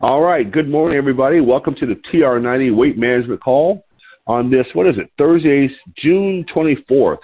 All right. Good morning, everybody. Welcome to the TR90 Weight Management Call on this, what is it, Thursday, June 24th.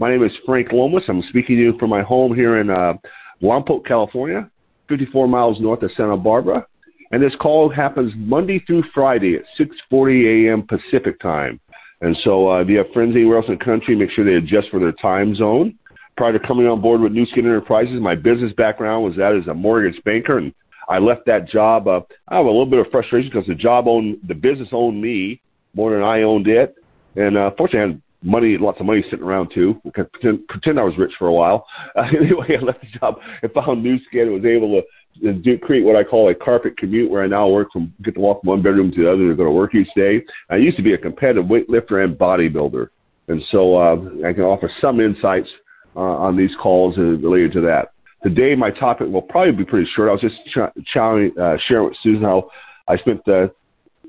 My name is Frank Lomas. I'm speaking to you from my home here in uh, Lompoc, California, 54 miles north of Santa Barbara. And this call happens Monday through Friday at 6:40 a.m. Pacific time. And so, uh, if you have friends anywhere else in the country, make sure they adjust for their time zone. Prior to coming on board with Nu Skin Enterprises, my business background was that as a mortgage banker, and I left that job. Uh, I have a little bit of frustration because the job owned, the business owned me more than I owned it. And uh, fortunately, I had money, lots of money sitting around too. I pretend, pretend I was rich for a while. Uh, anyway, I left the job and found Nu Skin and was able to do, create what I call a carpet commute, where I now work from get to walk from one bedroom to the other to go to work each day. I used to be a competitive weightlifter and bodybuilder, and so uh, I can offer some insights uh, on these calls related to that. Today, my topic will probably be pretty short. I was just ch- ch- uh, sharing with Susan how I spent uh,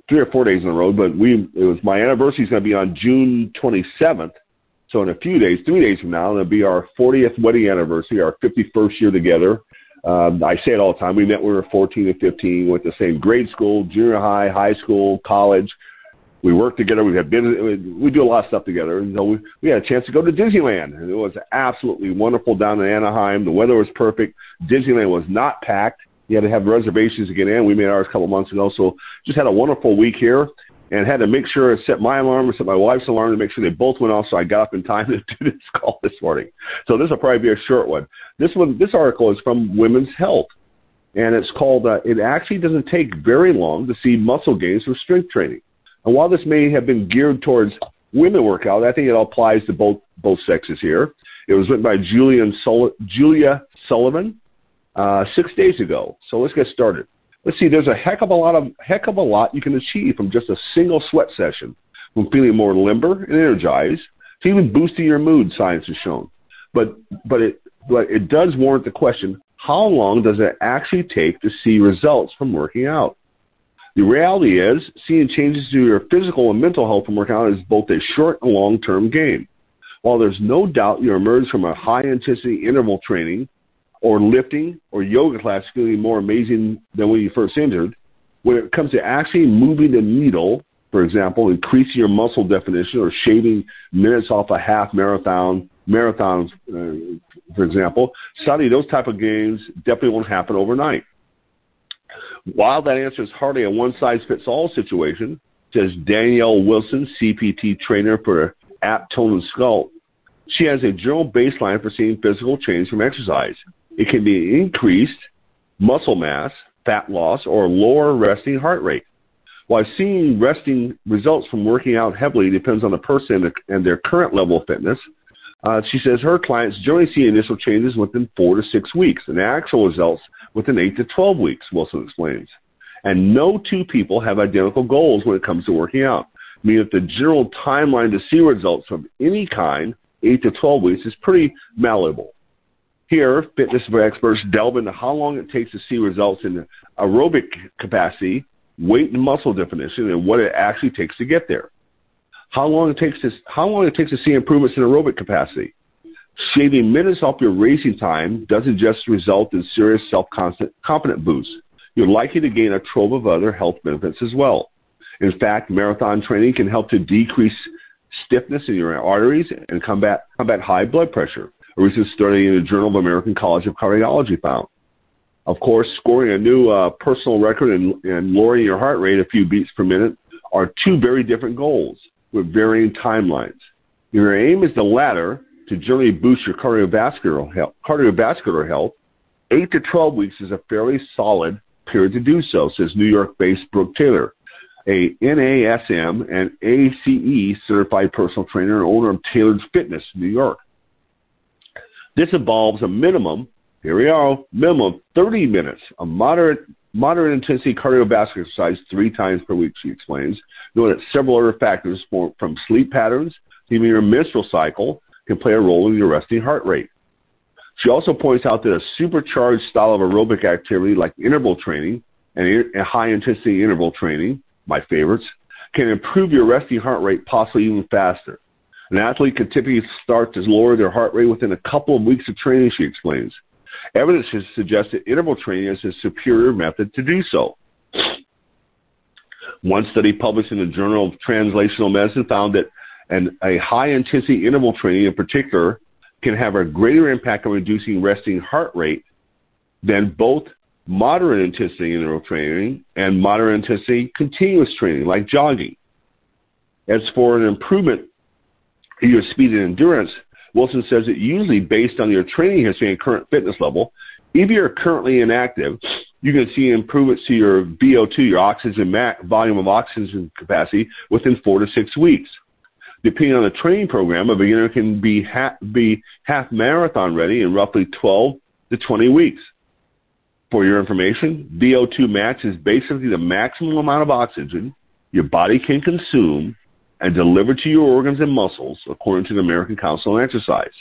three or four days on the road, but we it was my anniversary is going to be on June 27th. So in a few days, three days from now, it'll be our 40th wedding anniversary, our 51st year together. Um, I say it all the time. We met when we were 14 and 15, went to the same grade school, junior high, high school, college. We worked together. We had been, we do a lot of stuff together. And so we, we had a chance to go to Disneyland. And it was absolutely wonderful down in Anaheim. The weather was perfect. Disneyland was not packed. You had to have reservations to get in. We made ours a couple months ago. So just had a wonderful week here and had to make sure I set my alarm, and set my wife's alarm to make sure they both went off. So I got up in time to do this call this morning. So this will probably be a short one. This one, this article is from Women's Health, and it's called uh, "It actually doesn't take very long to see muscle gains from strength training." And while this may have been geared towards women workout, I think it applies to both both sexes here. It was written by Julian Julia Sullivan uh, six days ago. So let's get started. Let's see. There's a heck of a lot of heck of a lot you can achieve from just a single sweat session, from feeling more limber and energized to even boosting your mood. Science has shown, but but it but it does warrant the question: How long does it actually take to see results from working out? The reality is, seeing changes to your physical and mental health from working out is both a short and long term gain. While there's no doubt you emerge from a high intensity interval training or lifting or yoga class feeling more amazing than when you first entered, when it comes to actually moving the needle, for example, increasing your muscle definition or shaving minutes off a half marathon, marathons, uh, for example, suddenly those type of gains definitely won't happen overnight. While that answer is hardly a one size fits all situation, says Danielle Wilson, CPT trainer for App Tone and Sculpt, she has a general baseline for seeing physical change from exercise. It can be increased muscle mass, fat loss, or lower resting heart rate. While seeing resting results from working out heavily depends on the person and their current level of fitness, uh, she says her clients generally see initial changes within four to six weeks and actual results within eight to 12 weeks, Wilson explains. And no two people have identical goals when it comes to working out, meaning that the general timeline to see results of any kind, eight to 12 weeks, is pretty malleable. Here, fitness experts delve into how long it takes to see results in aerobic capacity, weight and muscle definition, and what it actually takes to get there how long it takes to how long it takes to see improvements in aerobic capacity. Shaving minutes off your racing time doesn't just result in serious self-confidence boosts. You're likely to gain a trove of other health benefits as well. In fact, marathon training can help to decrease stiffness in your arteries and combat, combat high blood pressure. A recent study in the Journal of American College of Cardiology found. Of course, scoring a new uh, personal record and, and lowering your heart rate a few beats per minute are two very different goals with varying timelines. Your aim is the latter to generally boost your cardiovascular health. Cardiovascular health. Eight to 12 weeks is a fairly solid period to do so, says New York-based Brooke Taylor, a NASM and ACE certified personal trainer and owner of Tailored Fitness, New York. This involves a minimum, here we are, minimum 30 minutes of moderate Moderate intensity cardiovascular exercise three times per week, she explains, knowing that several other factors from sleep patterns even your menstrual cycle can play a role in your resting heart rate. She also points out that a supercharged style of aerobic activity like interval training and high intensity interval training, my favorites, can improve your resting heart rate possibly even faster. An athlete can typically start to lower their heart rate within a couple of weeks of training, she explains. Evidence has suggested interval training is a superior method to do so. One study published in the Journal of Translational Medicine found that an, a high intensity interval training in particular can have a greater impact on reducing resting heart rate than both moderate intensity interval training and moderate intensity continuous training like jogging. As for an improvement in your speed and endurance, Wilson says it usually based on your training history and current fitness level. If you're currently inactive, you can see improvements to your VO2, your oxygen max, volume of oxygen capacity, within four to six weeks. Depending on the training program, a beginner can be, ha- be half marathon ready in roughly 12 to 20 weeks. For your information, VO2 max is basically the maximum amount of oxygen your body can consume and deliver to your organs and muscles, according to the American Council on Exercise.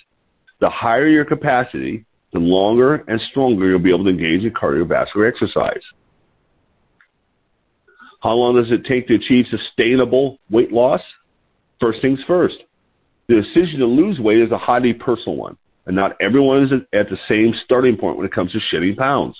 The higher your capacity, the longer and stronger you'll be able to engage in cardiovascular exercise. How long does it take to achieve sustainable weight loss? First things first. The decision to lose weight is a highly personal one, and not everyone is at the same starting point when it comes to shedding pounds.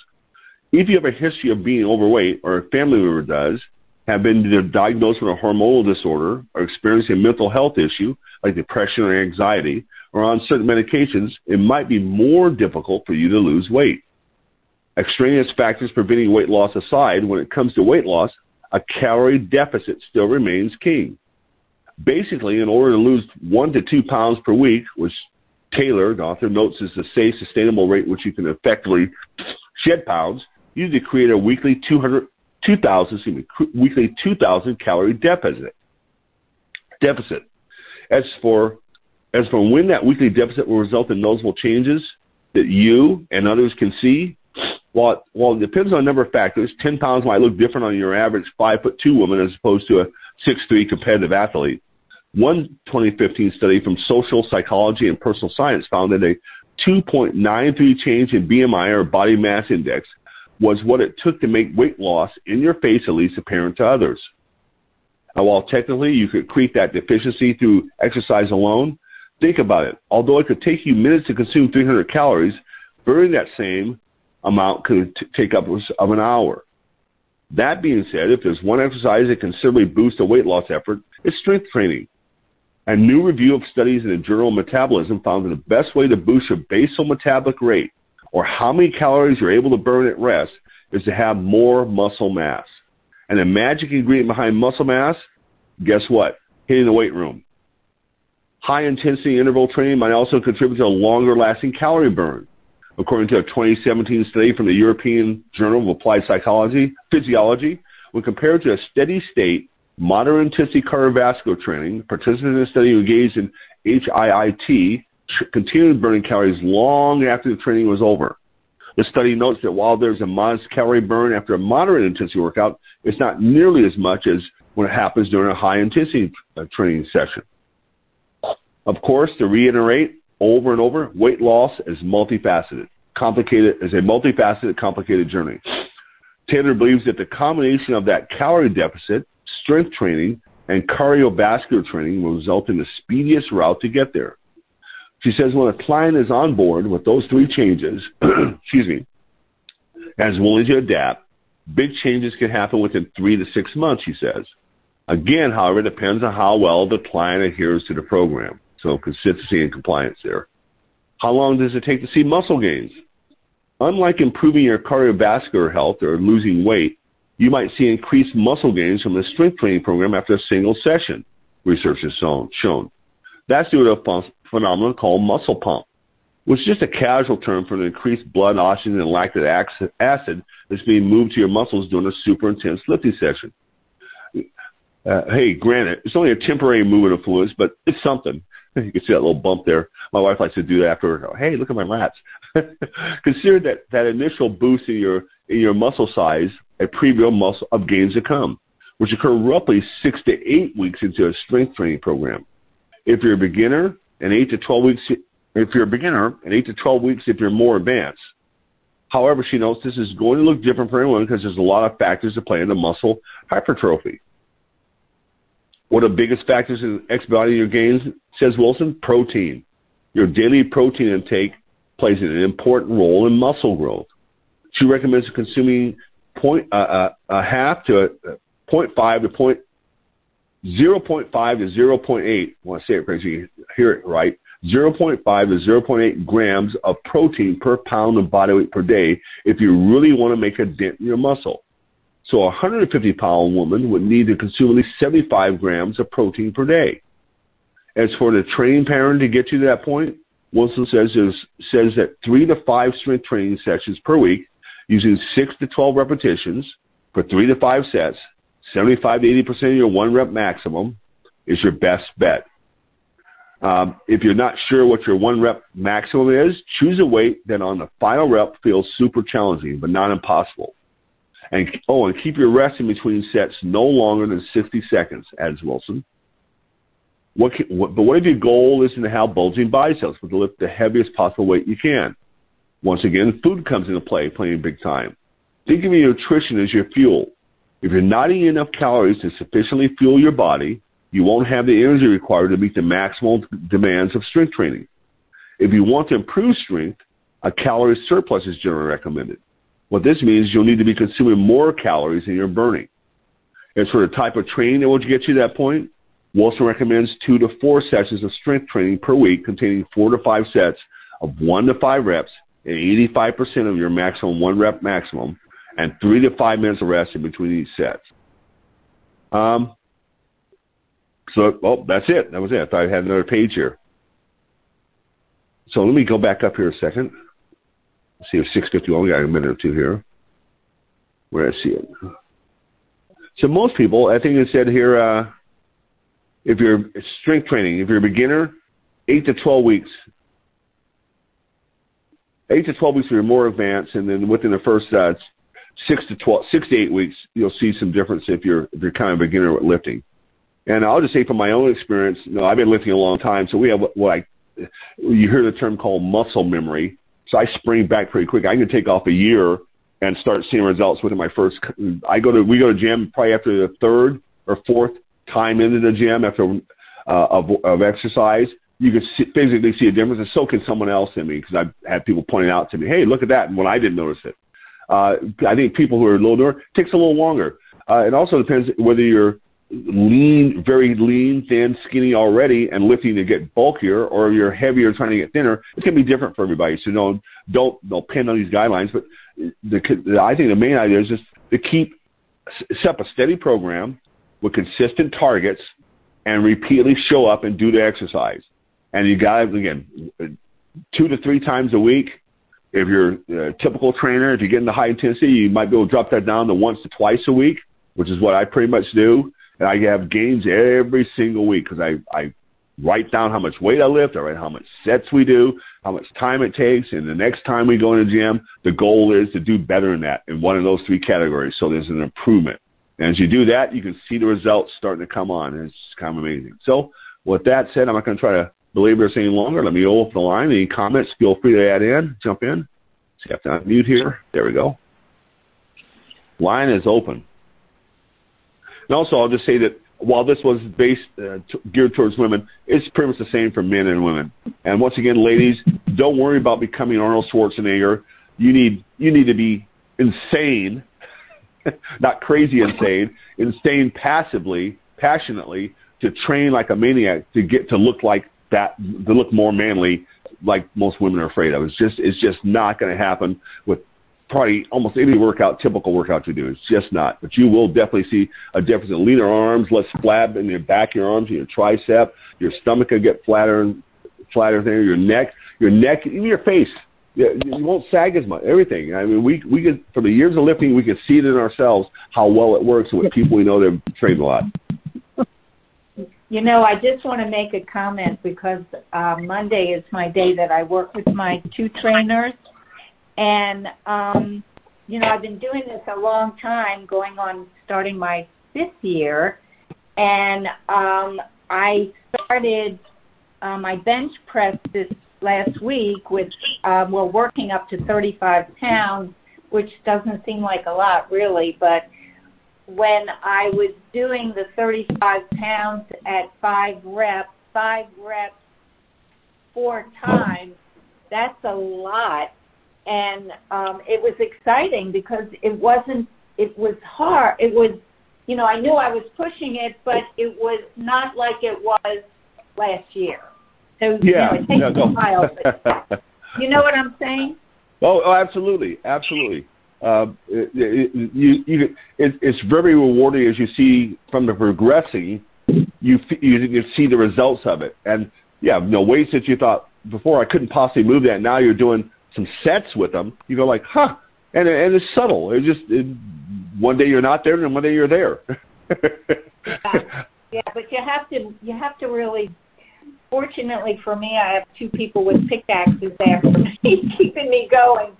If you have a history of being overweight, or a family member does, have been diagnosed with a hormonal disorder, or experiencing a mental health issue like depression or anxiety, or on certain medications, it might be more difficult for you to lose weight. Extraneous factors preventing weight loss aside, when it comes to weight loss, a calorie deficit still remains king. Basically, in order to lose one to two pounds per week, which Taylor, the author, notes is the safe, sustainable rate which you can effectively shed pounds, you need to create a weekly 200, 2,000, excuse me, weekly 2,000 calorie deficit. Deficit. As for as for when that weekly deficit will result in noticeable changes that you and others can see, while it, while it depends on a number of factors, 10 pounds might look different on your average 5 foot 2 woman as opposed to a 6'3 competitive athlete. One 2015 study from Social Psychology and Personal Science found that a 2.93 change in BMI or body mass index was what it took to make weight loss in your face at least apparent to others. Now, while technically you could create that deficiency through exercise alone, think about it. Although it could take you minutes to consume 300 calories, burning that same amount could t- take up of an hour. That being said, if there's one exercise that considerably boost a weight loss effort, it's strength training. A new review of studies in the Journal Metabolism found that the best way to boost your basal metabolic rate, or how many calories you're able to burn at rest, is to have more muscle mass. And the magic ingredient behind muscle mass, guess what? Hitting the weight room. High intensity interval training might also contribute to a longer lasting calorie burn. According to a 2017 study from the European Journal of Applied Psychology, Physiology, when compared to a steady state, moderate intensity cardiovascular training, participants in the study engaged in HIIT continued burning calories long after the training was over. The study notes that while there's a modest calorie burn after a moderate intensity workout, it's not nearly as much as when it happens during a high intensity uh, training session. Of course, to reiterate over and over, weight loss is multifaceted, complicated, is a multifaceted, complicated journey. Taylor believes that the combination of that calorie deficit, strength training, and cardiovascular training will result in the speediest route to get there. She says when a client is on board with those three changes, excuse me, as willing to adapt, big changes can happen within three to six months, she says. Again, however, it depends on how well the client adheres to the program. So consistency and compliance there. How long does it take to see muscle gains? Unlike improving your cardiovascular health or losing weight, you might see increased muscle gains from the strength training program after a single session, research has shown. That's due to a phenomenon called muscle pump, which is just a casual term for an increased blood oxygen and lactic acid that's being moved to your muscles during a super intense lifting session. Uh, hey, granted, it's only a temporary movement of fluids, but it's something. You can see that little bump there. My wife likes to do that after. Hey, look at my lats. Consider that that initial boost in your in your muscle size a preview muscle of gains to come, which occur roughly six to eight weeks into a strength training program. If you're a beginner, and eight to twelve weeks if you're a beginner, and eight to twelve weeks if you're more advanced. However, she notes this is going to look different for everyone because there's a lot of factors that play into muscle hypertrophy. One of the biggest factors in expediting your gains, says Wilson? Protein. Your daily protein intake plays an important role in muscle growth. She recommends consuming point, uh, uh, a half to a, a 0.5 to point, 0.5 to 0.8. I want to say it because you hear it right. 0.5 to 0.8 grams of protein per pound of body weight per day if you really want to make a dent in your muscle. So a 150 pound woman would need to consume at least 75 grams of protein per day. As for the training pattern to get you to that point, Wilson says is, says that three to five strength training sessions per week, using six to 12 repetitions for three to five sets, 75 to 80 percent of your one rep maximum, is your best bet. Um, if you're not sure what your one rep maximum is, choose a weight that on the final rep feels super challenging but not impossible. And oh, and keep your rest in between sets no longer than 60 seconds, adds Wilson. What, can, what, but what if your goal isn't to have bulging biceps, but to lift the heaviest possible weight you can? Once again, food comes into play, playing big time. Think of your nutrition as your fuel. If you're not eating enough calories to sufficiently fuel your body, you won't have the energy required to meet the maximal demands of strength training. If you want to improve strength, a calorie surplus is generally recommended. What this means, is you'll need to be consuming more calories than you're burning. As for the type of training that will get you to that point, Wilson recommends two to four sessions of strength training per week containing four to five sets of one to five reps 85% of your maximum one rep maximum and three to five minutes of rest in between each set. Um, so, oh, that's it. That was it. I thought I had another page here. So let me go back up here a second. Let's see if 651, we got a minute or two here. Where I see it. So most people, I think it said here, uh, if you're strength training, if you're a beginner, 8 to 12 weeks. 8 to 12 weeks you're more advanced, and then within the first uh, 6 to twelve, six to 8 weeks, you'll see some difference if you're, if you're kind of a beginner with lifting. And I'll just say from my own experience, you know, I've been lifting a long time, so we have what, what I, you hear the term called muscle memory. So I spring back pretty quick. I can take off a year and start seeing results within my first. I go to we go to gym probably after the third or fourth time into the gym after uh, of, of exercise. You can see, physically see a difference, and so can someone else in me because I've had people pointing out to me, "Hey, look at that!" And when I didn't notice it, uh, I think people who are a little newer takes a little longer. Uh, it also depends whether you're lean, very lean, thin, skinny already, and lifting to get bulkier, or you're heavier trying to get thinner, it's going to be different for everybody. So don't don't don't pin on these guidelines. But the, I think the main idea is just to keep set up a steady program with consistent targets and repeatedly show up and do the exercise. And you got again two to three times a week. If you're a typical trainer, if you get into high intensity, you might be able to drop that down to once to twice a week, which is what I pretty much do and I have gains every single week because I, I write down how much weight I lift, I write how much sets we do, how much time it takes, and the next time we go in the gym, the goal is to do better than that in one of those three categories. So there's an improvement. And as you do that, you can see the results starting to come on. It's kind of amazing. So with that said, I'm not going to try to this any longer. Let me open the line. Any comments, feel free to add in, jump in. See, I have to unmute here. There we go. Line is open. And also, I'll just say that while this was based uh, t- geared towards women, it's pretty much the same for men and women. And once again, ladies, don't worry about becoming Arnold Schwarzenegger. You need you need to be insane, not crazy insane, insane passively, passionately to train like a maniac to get to look like that, to look more manly, like most women are afraid of. It's just it's just not going to happen with probably almost any workout, typical workout you do. It's just not. But you will definitely see a difference in leaner arms, less flab in your back, your arms, your tricep, your stomach will get flatter and flatter there, your neck, your neck, even your face. You won't sag as much. Everything. I mean, we we could from the years of lifting, we could see it in ourselves how well it works with people we know that trained a lot. You know, I just want to make a comment because uh, Monday is my day that I work with my two trainers. And um, you know, I've been doing this a long time, going on starting my fifth year, and um, I started uh, my bench press this last week with uh, well, working up to 35 pounds, which doesn't seem like a lot really, but when I was doing the 35 pounds at five reps, five reps four times, that's a lot. And um, it was exciting because it wasn't, it was hard. It was, you know, I knew I was pushing it, but it was not like it was last year. So, yeah, you know, it takes yeah, a while. But, you know what I'm saying? Oh, oh absolutely, absolutely. Uh, you, you, it, it's very rewarding as you see from the progressing. You, you you see the results of it, and yeah, no weights that you thought before I couldn't possibly move that. Now you're doing some sets with them. You go like, huh, and and it's subtle. It's just it, one day you're not there, and one day you're there. yeah. yeah, but you have to you have to really. Fortunately for me, I have two people with pickaxes after me, keeping me going.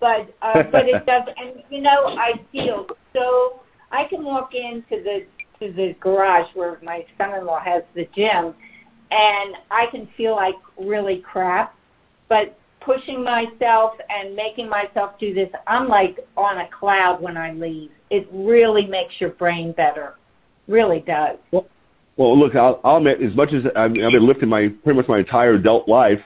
But uh, but it does, and you know, I feel so. I can walk into the to the garage where my son-in-law has the gym, and I can feel like really crap. But pushing myself and making myself do this, I'm like on a cloud when I leave. It really makes your brain better. Really does. Well, well look, I'll, I'll admit, as much as I've, I've been lifting my pretty much my entire adult life,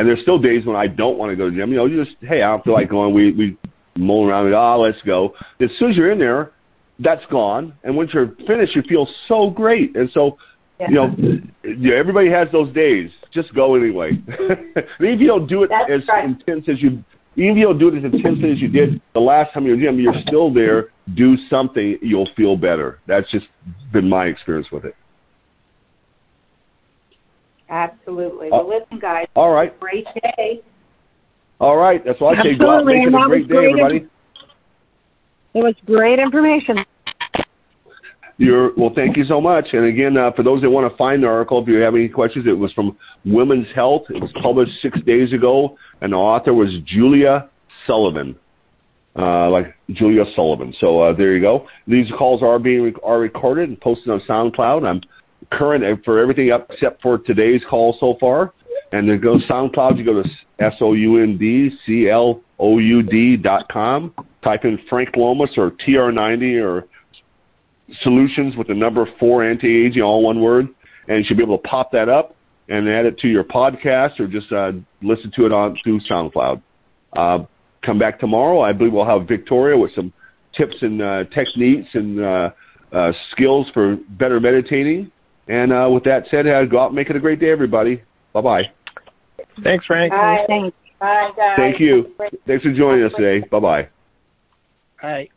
and there's still days when I don't want to go to the gym. You know, you just hey, I don't feel like going. We we mull around. Ah, oh, let's go. As soon as you're in there, that's gone. And once you're finished, you feel so great. And so, yeah. you know, everybody has those days. Just go anyway. even if you don't do it that's as right. intense as you, even if you don't do it as intensely as you did the last time you were in the gym, you're still there. Do something, you'll feel better. That's just been my experience with it. Absolutely. Well, listen, guys. All right. Great day. All right. That's what I say. Go out make it a great day, great everybody. It was great information. You're, well, thank you so much. And again, uh, for those that want to find the article, if you have any questions, it was from Women's Health. It was published six days ago, and the author was Julia Sullivan, uh, like Julia Sullivan. So uh, there you go. These calls are being are recorded and posted on SoundCloud. I'm current for everything up except for today's call so far. And then go SoundCloud. You go to S O U N D C L O U D dot com. Type in Frank Lomas or TR90 or solutions with the number four anti-aging, all one word, and you should be able to pop that up and add it to your podcast or just uh, listen to it on through SoundCloud. Uh, come back tomorrow. I believe we'll have Victoria with some tips and uh, techniques and uh, uh, skills for better meditating. And uh, with that said, uh, go out and make it a great day, everybody. Bye bye. Thanks, Frank. Bye. Thanks. Bye, guys. Thank you. Thanks for joining us today. Bye bye. Bye.